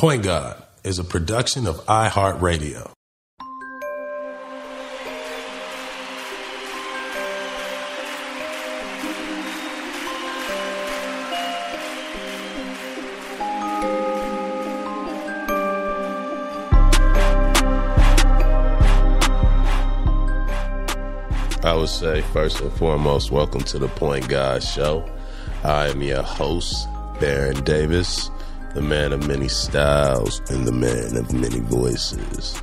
Point God is a production of iHeartRadio. I would say, first and foremost, welcome to the Point God Show. I am your host, Baron Davis, the man of many styles and the man of many voices.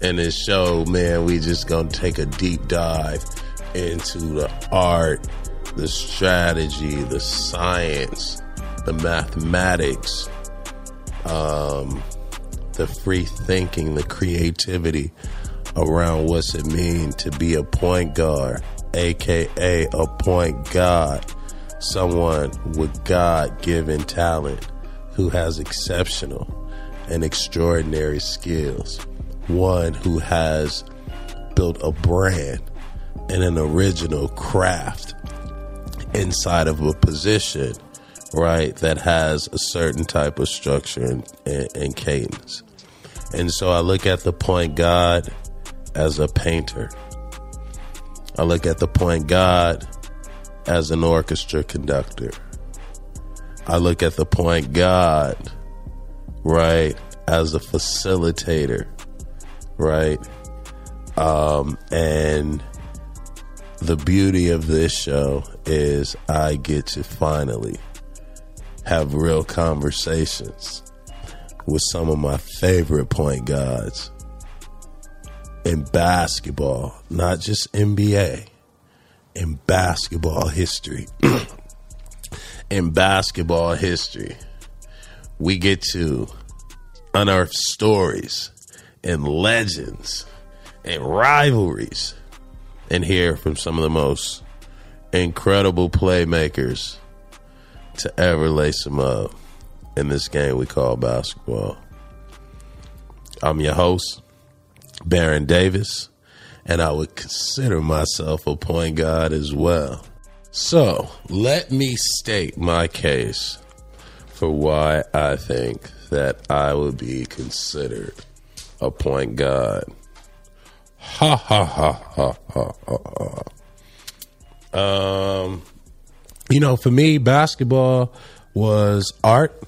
In this show, man, we just gonna take a deep dive into the art, the strategy, the science, the mathematics, um, the free thinking, the creativity around what's it mean to be a point guard, aka a point god, someone with God given talent who has exceptional and extraordinary skills, one who has built a brand and an original craft inside of a position, right, that has a certain type of structure and, and, and cadence. And so I look at the point God as a painter. I look at the point God as an orchestra conductor. I look at the point God, right, as a facilitator, right? Um, and the beauty of this show is I get to finally have real conversations with some of my favorite point guards in basketball, not just NBA, in basketball history. in basketball history, we get to unearth stories and legends and rivalries and hear from some of the most incredible playmakers to ever lace them up in this game we call basketball. I'm your host, Baron Davis, and I would consider myself a point guard as well. So let me state my case for why I think that I would be considered a point guard. Ha ha ha ha ha ha. Um, you know, for me, basketball was art.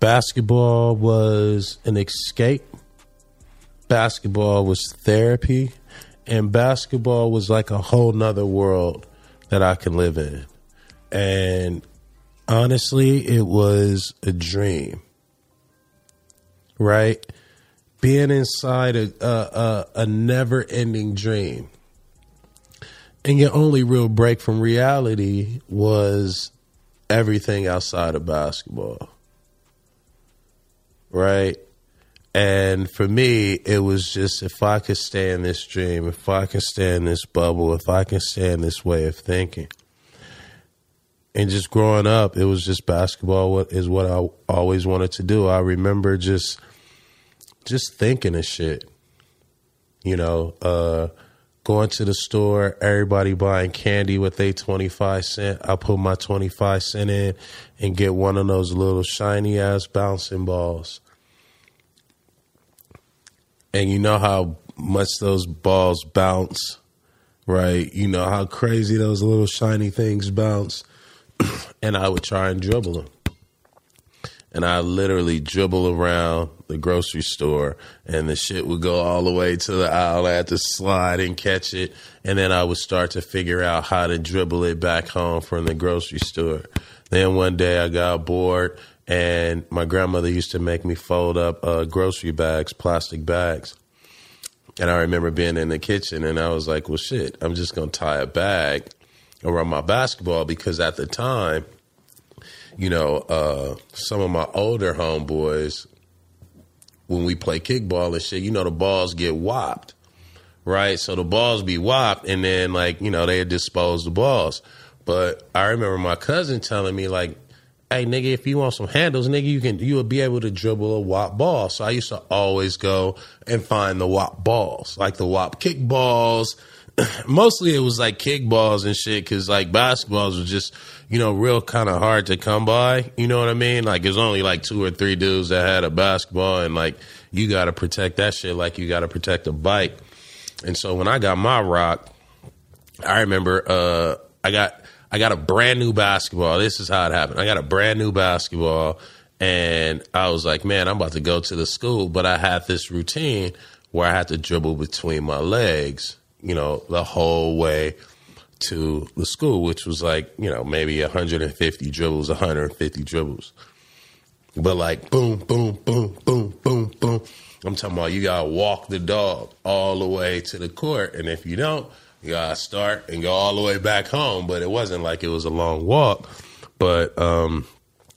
Basketball was an escape basketball was therapy and basketball was like a whole nother world that I can live in. And honestly, it was a dream, right? Being inside a, a, a, a never ending dream. And your only real break from reality was everything outside of basketball, right? And for me, it was just if I could stay in this dream, if I can stay in this bubble, if I can stay in this way of thinking. And just growing up, it was just basketball is what I always wanted to do. I remember just just thinking of shit. You know, uh, going to the store, everybody buying candy with a 25 cent. I put my 25 cent in and get one of those little shiny ass bouncing balls and you know how much those balls bounce, right? You know how crazy those little shiny things bounce. and I would try and dribble them. And I literally dribble around the grocery store, and the shit would go all the way to the aisle. I had to slide and catch it, and then I would start to figure out how to dribble it back home from the grocery store. Then one day I got bored and my grandmother used to make me fold up uh, grocery bags, plastic bags. And I remember being in the kitchen and I was like, well, shit, I'm just going to tie a bag around my basketball because at the time, you know, uh, some of my older homeboys, when we play kickball and shit, you know, the balls get whopped, right? So the balls be whopped and then, like, you know, they dispose the balls. But I remember my cousin telling me, like, hey nigga, if you want some handles, nigga, you can you will be able to dribble a WAP ball. So I used to always go and find the WAP balls, like the WAP kick balls, mostly it was like kickballs and shit because like basketballs was just you know real kind of hard to come by. You know what I mean? Like there's only like two or three dudes that had a basketball, and like you got to protect that shit like you got to protect a bike. And so when I got my rock, I remember uh, I got I got a brand new basketball. This is how it happened. I got a brand new basketball, and I was like, man, I'm about to go to the school, but I had this routine where I had to dribble between my legs, you know, the whole way to the school, which was like, you know, maybe 150 dribbles, 150 dribbles. But like boom, boom, boom, boom, boom, boom. I'm talking about you gotta walk the dog all the way to the court. And if you don't, you gotta start and go all the way back home. But it wasn't like it was a long walk. But um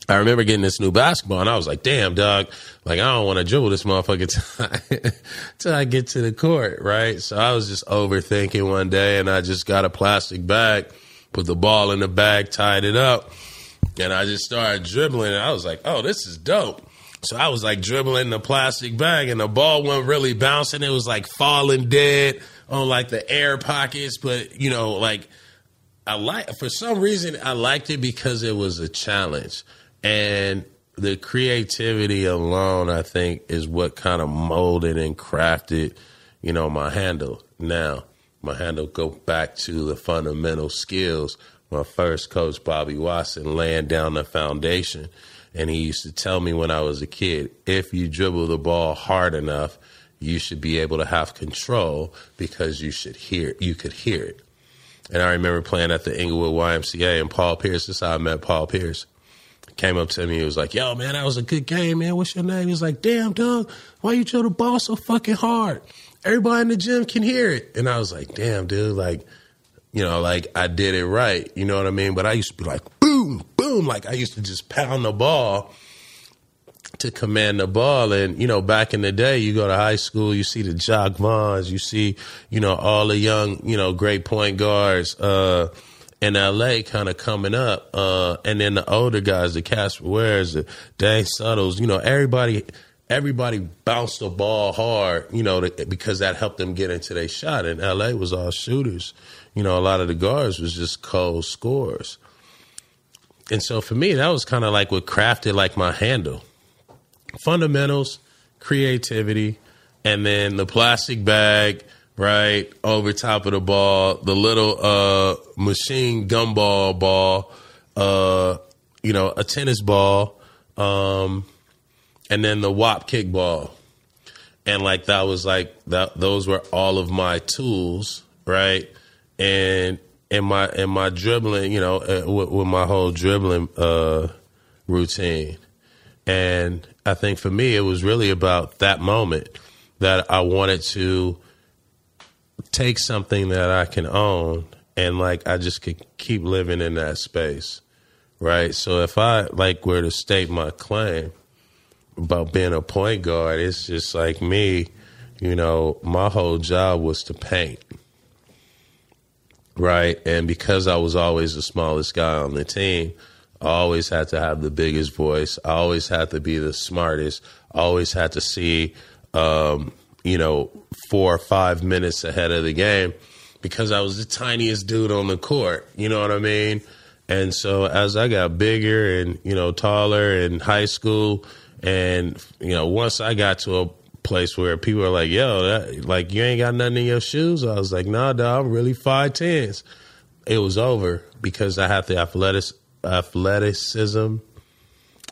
I remember getting this new basketball and I was like, damn, dog, like I don't want to dribble this motherfucker till I get to the court, right? So I was just overthinking one day and I just got a plastic bag, put the ball in the bag, tied it up, and I just started dribbling and I was like, oh, this is dope. So I was like dribbling the plastic bag and the ball wasn't really bouncing. It was like falling dead on like the air pockets, but you know, like I like for some reason I liked it because it was a challenge. And the creativity alone, I think, is what kind of molded and crafted, you know, my handle. Now, my handle go back to the fundamental skills. My first coach, Bobby Watson, laying down the foundation. And he used to tell me when I was a kid, if you dribble the ball hard enough, you should be able to have control because you should hear you could hear it. And I remember playing at the Inglewood YMCA and Paul Pierce, this is how I met Paul Pierce came up to me. He was like, "Yo, man, that was a good game, man. What's your name?" He was like, "Damn, dog, why you throw the ball so fucking hard? Everybody in the gym can hear it." And I was like, "Damn, dude, like." You know, like I did it right. You know what I mean? But I used to be like, boom, boom. Like I used to just pound the ball to command the ball. And, you know, back in the day, you go to high school, you see the Jacque Vaughns, you see, you know, all the young, you know, great point guards, uh, in LA kind of coming up. Uh, and then the older guys, the Casper Wares, the Dane Suttles, you know, everybody, everybody bounced the ball hard, you know, to, because that helped them get into their shot. And LA was all shooters. You know, a lot of the guards was just cold scores. And so for me, that was kind of like what crafted like my handle. Fundamentals, creativity, and then the plastic bag – right over top of the ball, the little uh, machine gumball ball, uh, you know, a tennis ball, um, and then the WOP kickball. And like that was like that those were all of my tools, right? And in my in my dribbling, you know, uh, with, with, my whole dribbling uh, routine. And I think for me, it was really about that moment that I wanted to take something that I can own and like I just could keep living in that space. Right. So if I like were to state my claim about being a point guard, it's just like me, you know, my whole job was to paint. Right. And because I was always the smallest guy on the team, I always had to have the biggest voice. I always had to be the smartest. I always had to see um, you know, four or five minutes ahead of the game because I was the tiniest dude on the court. You know what I mean? And so as I got bigger and, you know, taller in high school, and, you know, once I got to a place where people are like, yo, that, like, you ain't got nothing in your shoes, I was like, nah, dog, I'm really five tens. It was over because I had the athletic, athleticism,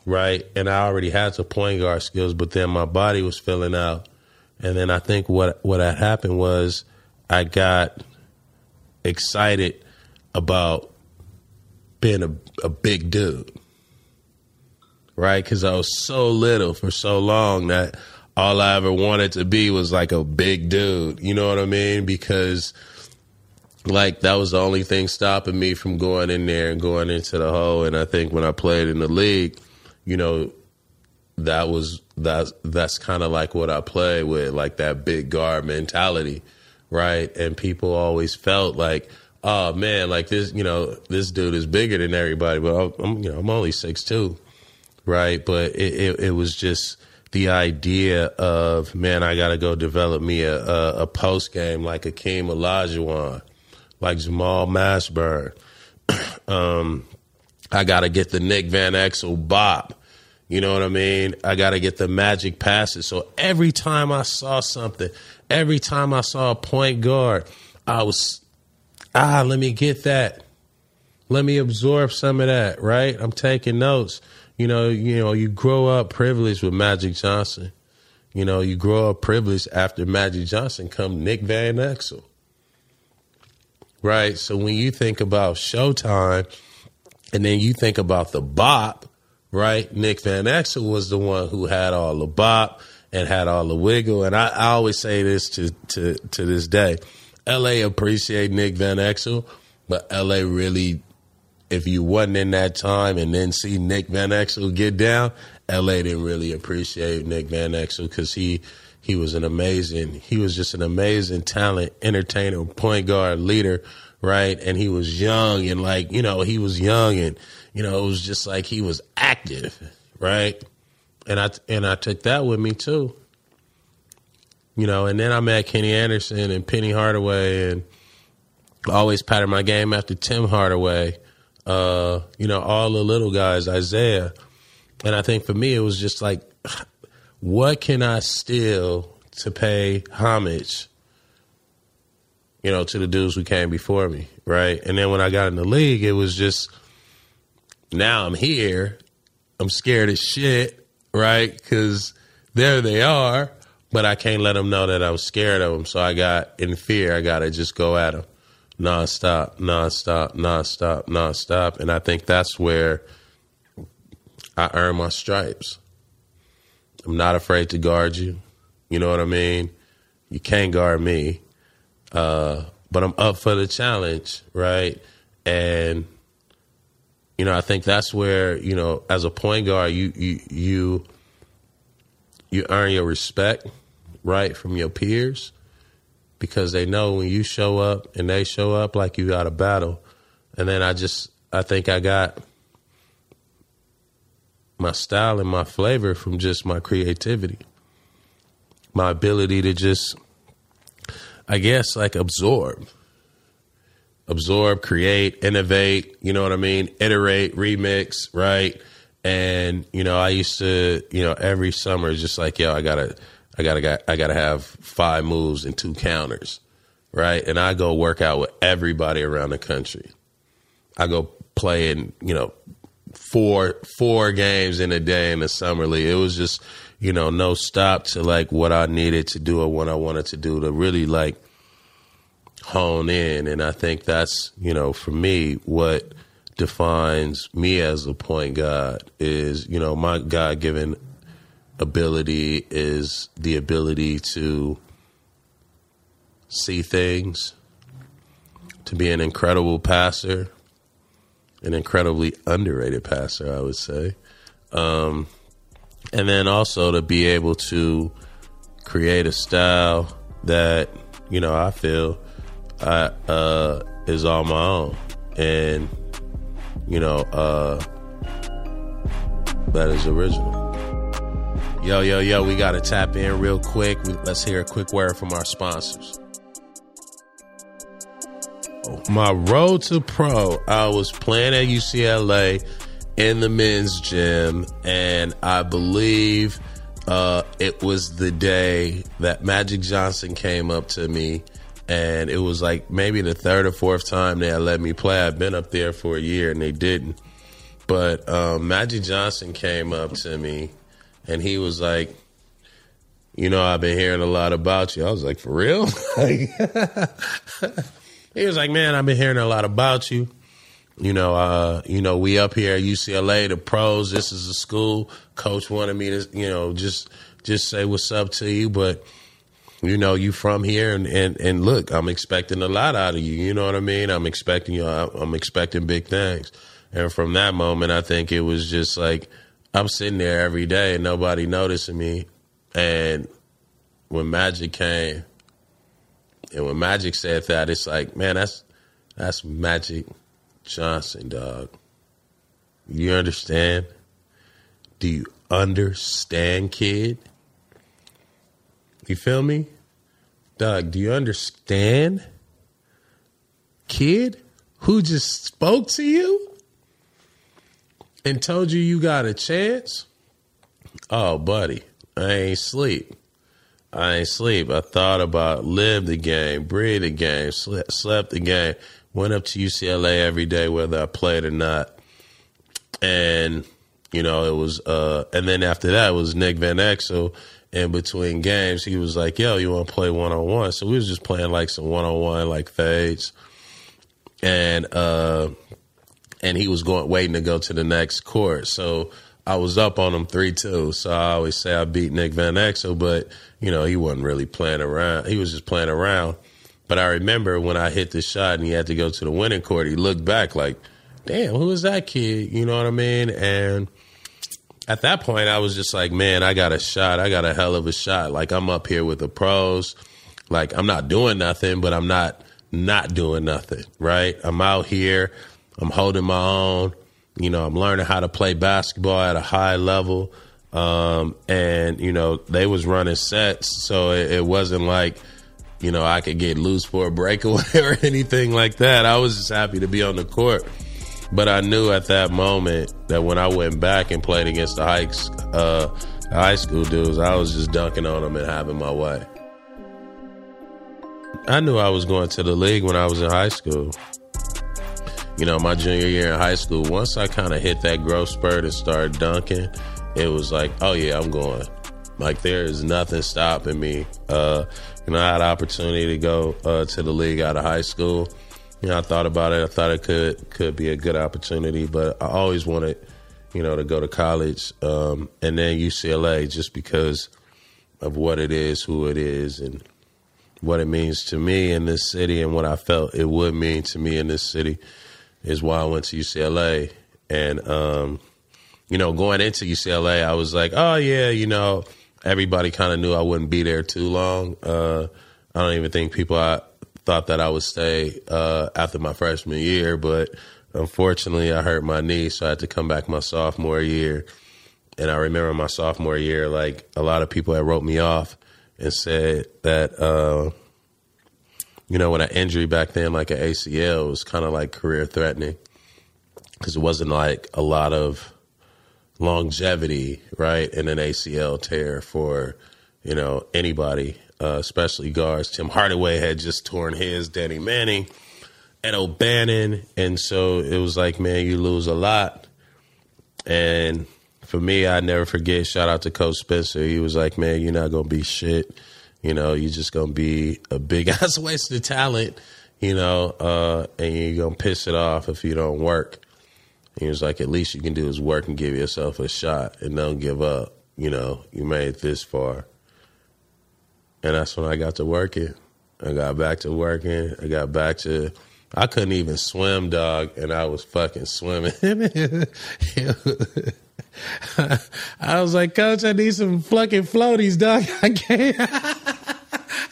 right? And I already had the point guard skills, but then my body was filling out and then I think what what had happened was I got excited about being a, a big dude, right? Because I was so little for so long that all I ever wanted to be was like a big dude. You know what I mean? Because like that was the only thing stopping me from going in there and going into the hole. And I think when I played in the league, you know, that was that's that's kind of like what I play with, like that big guard mentality, right? And people always felt like, oh man, like this, you know, this dude is bigger than everybody, but I'm, you know, I'm only six two, right? But it, it, it was just the idea of man, I got to go develop me a, a, a post game like Akeem Olajuwon, like Jamal Mashburn. um, I got to get the Nick Van Exel bop. You know what I mean? I got to get the magic passes. So every time I saw something, every time I saw a point guard, I was, ah, let me get that. Let me absorb some of that, right? I'm taking notes. You know, you know, you grow up privileged with Magic Johnson. You know, you grow up privileged after Magic Johnson come Nick Van Exel. Right? So when you think about Showtime and then you think about the bop, right? Nick Van Exel was the one who had all the bop and had all the wiggle. And I, I always say this to, to, to this day. LA appreciate Nick Van Exel, but LA really if you wasn't in that time and then see Nick Van Exel get down, LA didn't really appreciate Nick Van Exel because he he was an amazing he was just an amazing talent, entertainer, point guard, leader, right? And he was young and like you know he was young and you know it was just like he was active, right? And I and I took that with me too. You know, and then I met Kenny Anderson and Penny Hardaway and always patterned my game after Tim Hardaway uh, you know, all the little guys, Isaiah. And I think for me, it was just like, what can I steal to pay homage, you know, to the dudes who came before me, right? And then when I got in the league, it was just, now I'm here. I'm scared as shit, right? Because there they are, but I can't let them know that I'm scared of them. So I got in fear. I got to just go at them nonstop, nonstop, nonstop, nonstop. And I think that's where I earn my stripes. I'm not afraid to guard you. You know what I mean? You can't guard me. Uh, but I'm up for the challenge, right? And you know, I think that's where, you know, as a point guard, you you you you earn your respect, right, from your peers because they know when you show up and they show up like you got a battle. And then I just I think I got my style and my flavor from just my creativity. My ability to just I guess like absorb. Absorb, create, innovate, you know what I mean? Iterate, remix, right? And, you know, I used to, you know, every summer just like, yo, I gotta I gotta I gotta have five moves and two counters, right? And I go work out with everybody around the country. I go play in you know four four games in a day in the summer league. It was just you know no stop to like what I needed to do or what I wanted to do to really like hone in. And I think that's you know for me what defines me as a point guard is you know my God given ability is the ability to see things, to be an incredible passer, an incredibly underrated passer, I would say. Um, and then also to be able to create a style that, you know, I feel I, uh, is all my own. And, you know, uh, that is original. Yo, yo, yo, we got to tap in real quick. Let's hear a quick word from our sponsors. My road to pro, I was playing at UCLA in the men's gym, and I believe uh, it was the day that Magic Johnson came up to me, and it was like maybe the third or fourth time they had let me play. I've been up there for a year, and they didn't. But um, Magic Johnson came up to me and he was like, "You know, I've been hearing a lot about you." I was like, "For real?" he was like, "Man, I've been hearing a lot about you." You know, uh, you know, we up here at UCLA, the pros. This is a school. Coach wanted me to, you know, just just say what's up to you, but you know, you from here, and and and look, I'm expecting a lot out of you. You know what I mean? I'm expecting you. I'm expecting big things. And from that moment, I think it was just like I'm sitting there every day and nobody noticing me. And when Magic came, and when Magic said that, it's like, man, that's that's Magic Johnson, dog. You understand? Do you understand, kid? You feel me? Doug, do you understand? Kid who just spoke to you and told you you got a chance? Oh, buddy, I ain't sleep. I ain't sleep. I thought about live the game, breathe the game, slept, the game, went up to UCLA every day, whether I played or not. And, you know, it was, uh, and then after that was Nick Van Exel. In between games, he was like, yo, you want to play one on one? So we was just playing like some one on one, like fades. And, uh, and he was going, waiting to go to the next court. So, I was up on him three two. So I always say I beat Nick Van Exel, but you know he wasn't really playing around. He was just playing around. But I remember when I hit the shot and he had to go to the winning court, he looked back like, "Damn, who was that kid?" You know what I mean? And at that point, I was just like, "Man, I got a shot. I got a hell of a shot. Like I'm up here with the pros. Like I'm not doing nothing, but I'm not not doing nothing. Right? I'm out here. I'm holding my own." You know, I'm learning how to play basketball at a high level. Um, and, you know, they was running sets. So it, it, wasn't like, you know, I could get loose for a breakaway or anything like that. I was just happy to be on the court. But I knew at that moment that when I went back and played against the high, uh, high school dudes, I was just dunking on them and having my way. I knew I was going to the league when I was in high school you know, my junior year in high school, once I kind of hit that growth spurt and started dunking, it was like, oh yeah, I'm going. Like there is nothing stopping me. Uh, you know, I had an opportunity to go uh, to the league out of high school. You know, I thought about it. I thought it could could be a good opportunity, but I always wanted, you know, to go to college um, and then UCLA just because of what it is, who it is, and what it means to me in this city, and what I felt it would mean to me in this city is why I went to UCLA. And, um, you know, going into UCLA, I was like, oh, yeah, you know, everybody kind of knew I wouldn't be there too long. Uh, I don't even think people I thought that I would stay uh, after my freshman year, but unfortunately, I hurt my knee, so I had to come back my sophomore year. And I remember my sophomore year, like a lot of people had wrote me off and said that, uh, you know, with an injury back then, like an ACL, was kind of like career threatening because it wasn't like a lot of longevity, right, in an ACL tear for, you know, anybody, uh, especially guards. Tim Hardaway had just torn his, Danny Manning, Ed O'Bannon. And so it was like, man, you lose a lot. And for me, I never forget, shout out to Coach Spencer. He was like, man, you're not going to be shit you know, you're just gonna be a big ass waste of talent, you know, uh, and you're gonna piss it off if you don't work. And he was like, at least you can do is work and give yourself a shot and don't give up. You know, you made it this far. And that's when I got to working. I got back to working. I got back to I couldn't even swim, dog, and I was fucking swimming. I was like, Coach, I need some fucking floaties, dog. I can't.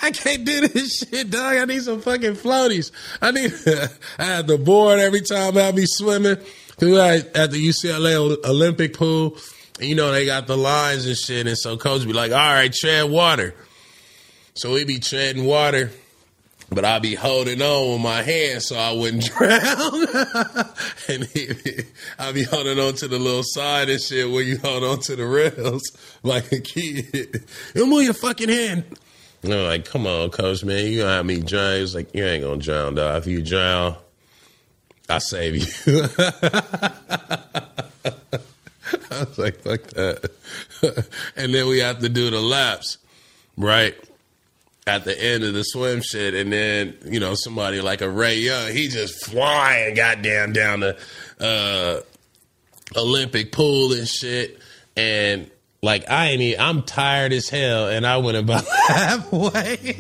I can't do this shit, dog. I need some fucking floaties. I need. I had the board every time I be swimming. Cause at the UCLA Olympic pool, you know they got the lines and shit, and so coach be like, "All right, tread water." So we be treading water but I'll be holding on with my hands so I wouldn't drown. and I'll be holding on to the little side and shit where you hold on to the rails like a kid. You move your fucking hand. Like, come on, coach, man. You gonna have me drown. He's like, you ain't gonna drown, dog. If you drown, I'll save you. I was like, fuck that. and then we have to do the laps, right? at the end of the swim shit, and then you know somebody like a Ray Young, he just flying goddamn down the uh, Olympic pool and shit, and like I ain't, even, I'm tired as hell, and I went about halfway.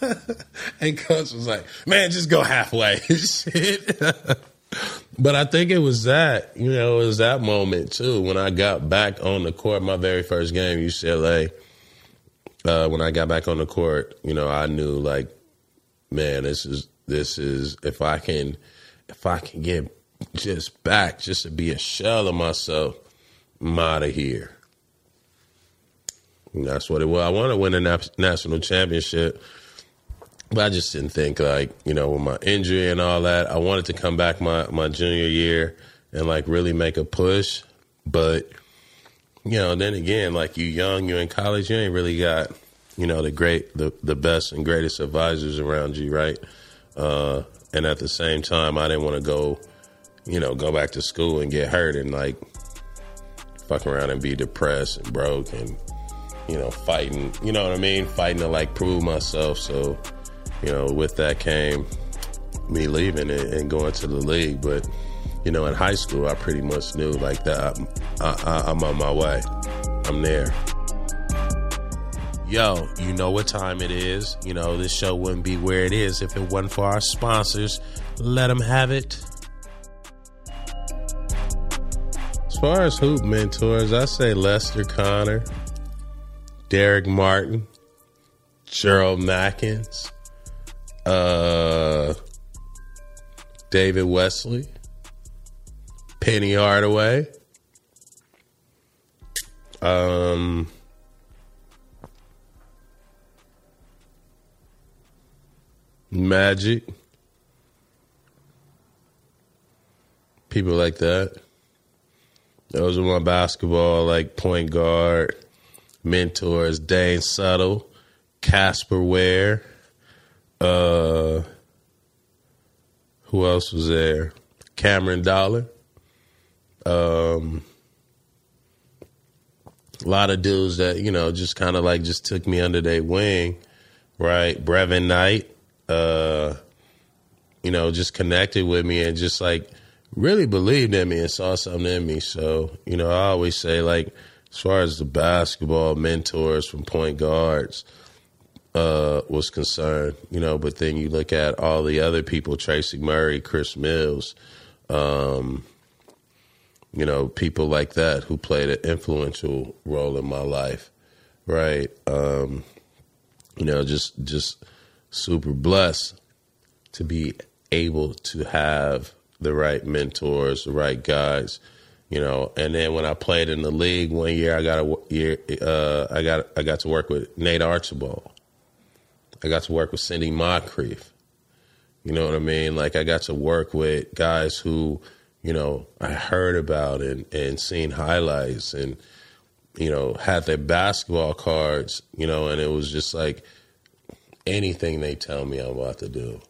and coach was like, "Man, just go halfway." shit. but I think it was that, you know, it was that moment too when I got back on the court, my very first game, UCLA uh, when I got back on the court, you know, I knew like, man, this is this is if I can if I can get just back, just to be a shell of myself. I'm out of here. And that's what it was. I want to win a national championship, but I just didn't think like you know with my injury and all that. I wanted to come back my my junior year and like really make a push, but you know then again like you young, you're in college, you ain't really got you know the great the the best and greatest advisors around you, right? Uh, and at the same time, I didn't want to go, you know, go back to school and get hurt and like fuck around and be depressed and broke and you know, fighting, you know what I mean? Fighting to like prove myself. So, you know, with that came me leaving and, and going to the league. But, you know, in high school, I pretty much knew like that I, I, I'm on my way. I'm there. Yo, you know what time it is. You know, this show wouldn't be where it is if it wasn't for our sponsors. Let them have it. As far as hoop mentors, I say Lester Connor. Darrick Martin, Gerald Madkins, uh, David Wesley, Penny Hardaway, um, Magic, people like that. Those were my basketball, like point guard mentors Dane Suttle, Casper Ware, uh, who else was there? Cameron Dollar. Um, a lot of dudes that, you know, just kind of like just took me under their wing, right? Brevin Knight, uh, you know, just connected with me and just like really believed in me and saw something in me. So, you know, I always say like, as far as the basketball mentors from point guards uh, was concerned, you know, but then you look at all the other people, Tracy Murray, Chris Mills, um, you know, people like that who played an influential role in my life, right? Um, you know, just just super blessed to be able to have the right mentors, the right guys you know. And then when I played in the league one year, I got a year. Uh, I got I got to work with Nate Archibald. I got to work with Sidney Moncrief. You know what I mean? Like I got to work with guys who, you know, I heard about and and seen highlights and you know had their basketball cards. You know, and it was just like anything they tell me I'm about to do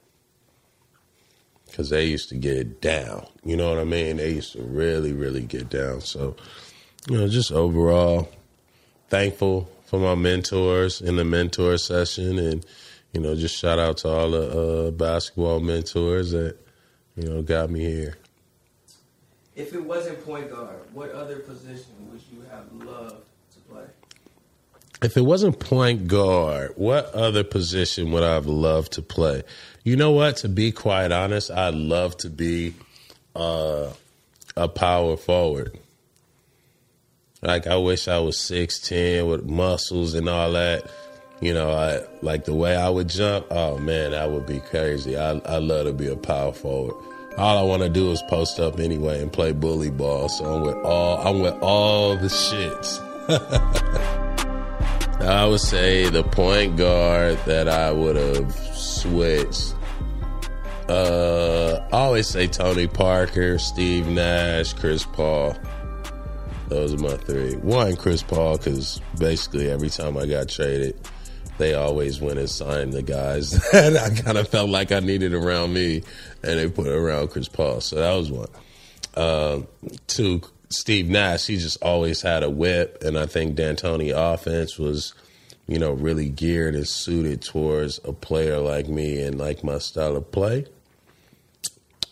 because they used to get down. You know what I mean? They used to really, really get down. So, you know, just overall thankful for my mentors in the mentor session, and you know, just shout out to all the uh, basketball mentors that you know got me here. If it wasn't point guard, what other position would you have loved to play? If it wasn't point guard, what other position would I have loved to play? You know what? To be quite honest, I'd love to be uh, a power forward. Like I wish I was six ten with muscles and all that. You know, I like the way I would jump. Oh man, that would be crazy. I I love to be a power forward. All I want to do is post up anyway and play bully ball. So I'm with all I'm with all the shits. I would say the point guard that I would have switched uh, I always say Tony Parker, Steve Nash, Chris Paul. Those are my three. One, Chris Paul, because basically every time I got traded, they always went and signed the guys that I kind of felt like I needed around me, and they put around Chris Paul. So that was one. Uh, two, Steve Nash, he just always had a whip, and I think D'Antoni offense was, you know, really geared and suited towards a player like me and like my style of play.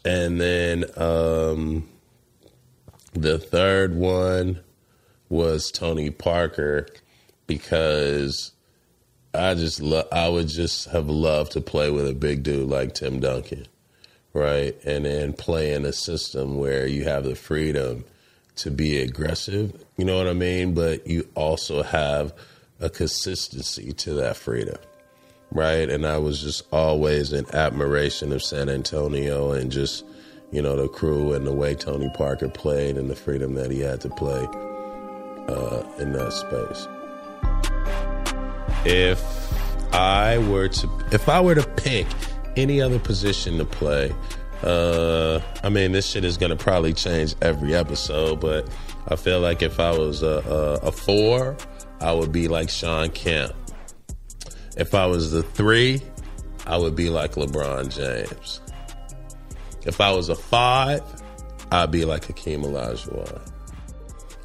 And then um, the third one was Tony Parker because I just lo- I would just have loved to play with a big dude like Tim Duncan, right? And then play in a system where you have the freedom to be aggressive, you know what I mean? But you also have a consistency to that freedom right? And I was just always in admiration of San Antonio and just, you know, the crew and the way Tony Parker played and the freedom that he had to play uh, in that space. If I were to, if I were to pick any other position to play, uh, I mean, this shit is gonna probably change every episode, but I feel like if I was a, a, a four, I would be like Shawn Kemp. If I was the three, I would be like LeBron James. If I was a five, I'd be like Hakeem Olajuwon.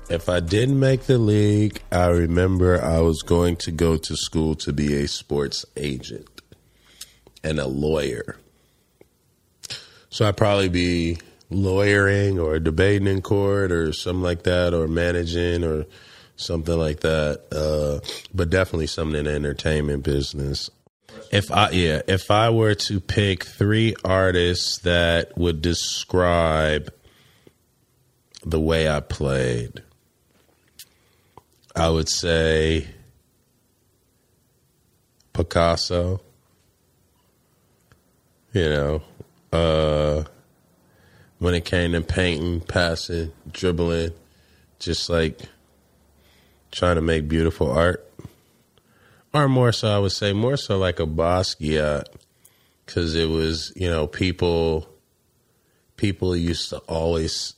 If I didn't make the league, I remember I was going to go to school to be a sports agent and a lawyer. So I'd probably be lawyering or debating in court or something like that, or managing or something like that. Uh, but definitely something in the entertainment business. If I yeah, if I were to pick three artists that would describe the way I played, I would say Picasso. You know, uh, when it came to painting, passing, dribbling, just like trying to make beautiful art. Or more so, I would say more so like a Basquiat, because it was, you know, people, people used to always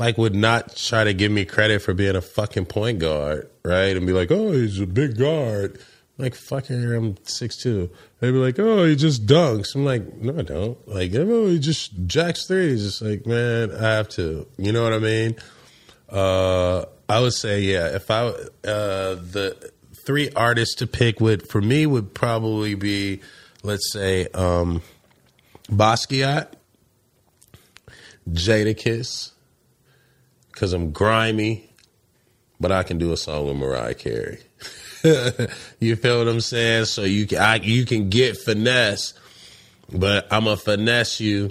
like would not try to give me credit for being a fucking point guard, right? And be like, oh, he's a big guard. Like, fucking, I'm six two. They'd be like, oh, he just dunks. I'm like, no, I don't. Like, oh, he just jacks threes. It's like, man, I have to. You know what I mean? Uh, I would say, yeah. If I uh, the three artists to pick would for me would probably be, let's say, um, Basquiat, Jadakiss, because I'm grimy, but I can do a song with Mariah Carey. you feel what I'm saying? So you can I, you can get finesse, but I'm gonna finesse you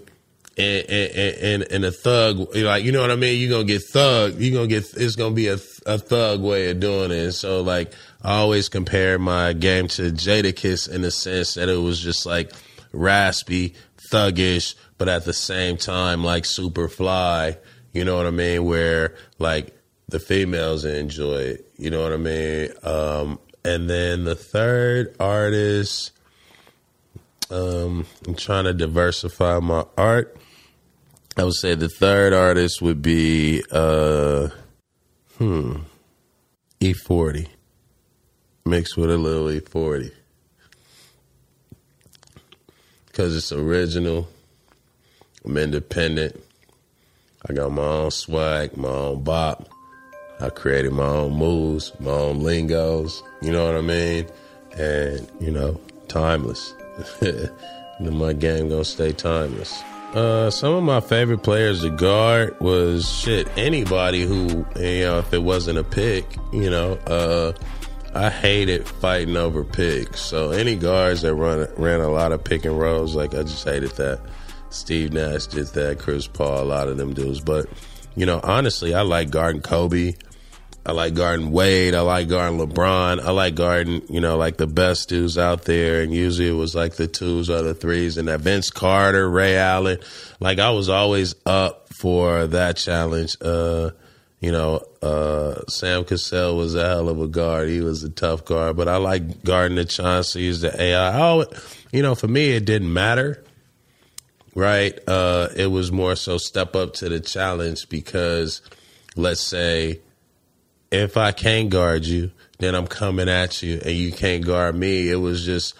in in, in a thug like you know what I mean. You're gonna get thug. You're gonna get it's gonna be a, a thug way of doing it. So like I always compare my game to Jadakiss in the sense that it was just like raspy, thuggish, but at the same time like super fly. You know what I mean? Where like the females enjoy it. You know what I mean? Um, and then the third artist, um, I'm trying to diversify my art. I would say the third artist would be uh, hmm, E-40 mixed with a little E-40 because it's original. I'm independent. I got my own swag, my own bop. I created my own moves, my own lingos. You know what I mean? And you know, timeless. my game gonna stay timeless. Uh, some of my favorite players to guard was shit. Anybody who you know, if it wasn't a pick, you know, uh, I hated fighting over picks. So any guards that run ran a lot of pick and rolls, like I just hated that. Steve Nash did that, Chris Paul, a lot of them dudes. But you know, honestly, I like guarding Kobe. I like guarding Wade. I like guarding LeBron. I like guarding, you know, like the best dudes out there. And usually it was like the twos or the threes and that Vince Carter, Ray Allen. Like I was always up for that challenge. Uh, you know, uh, Sam Cassell was a hell of a guard. He was a tough guard, but I like guarding the Chauncey's, the AI. Oh, you know, for me, it didn't matter, right? Uh, it was more so step up to the challenge because, let's say, if I can't guard you, then I'm coming at you and you can't guard me. It was just,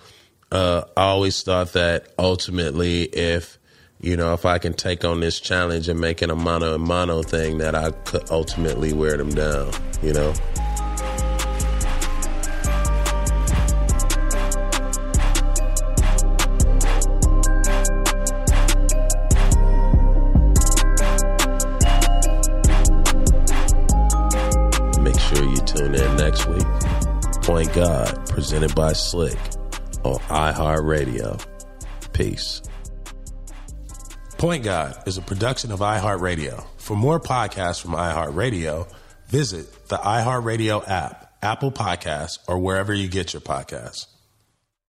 uh, I always thought that ultimately, if, you know, if I can take on this challenge and make it a mono and mono thing, that I could ultimately wear them down, you know? Week. Point God, presented by Slick on iHeartRadio. Peace. Point God is a production of iHeartRadio. For more podcasts from iHeartRadio, visit the iHeartRadio app, Apple Podcasts, or wherever you get your podcasts.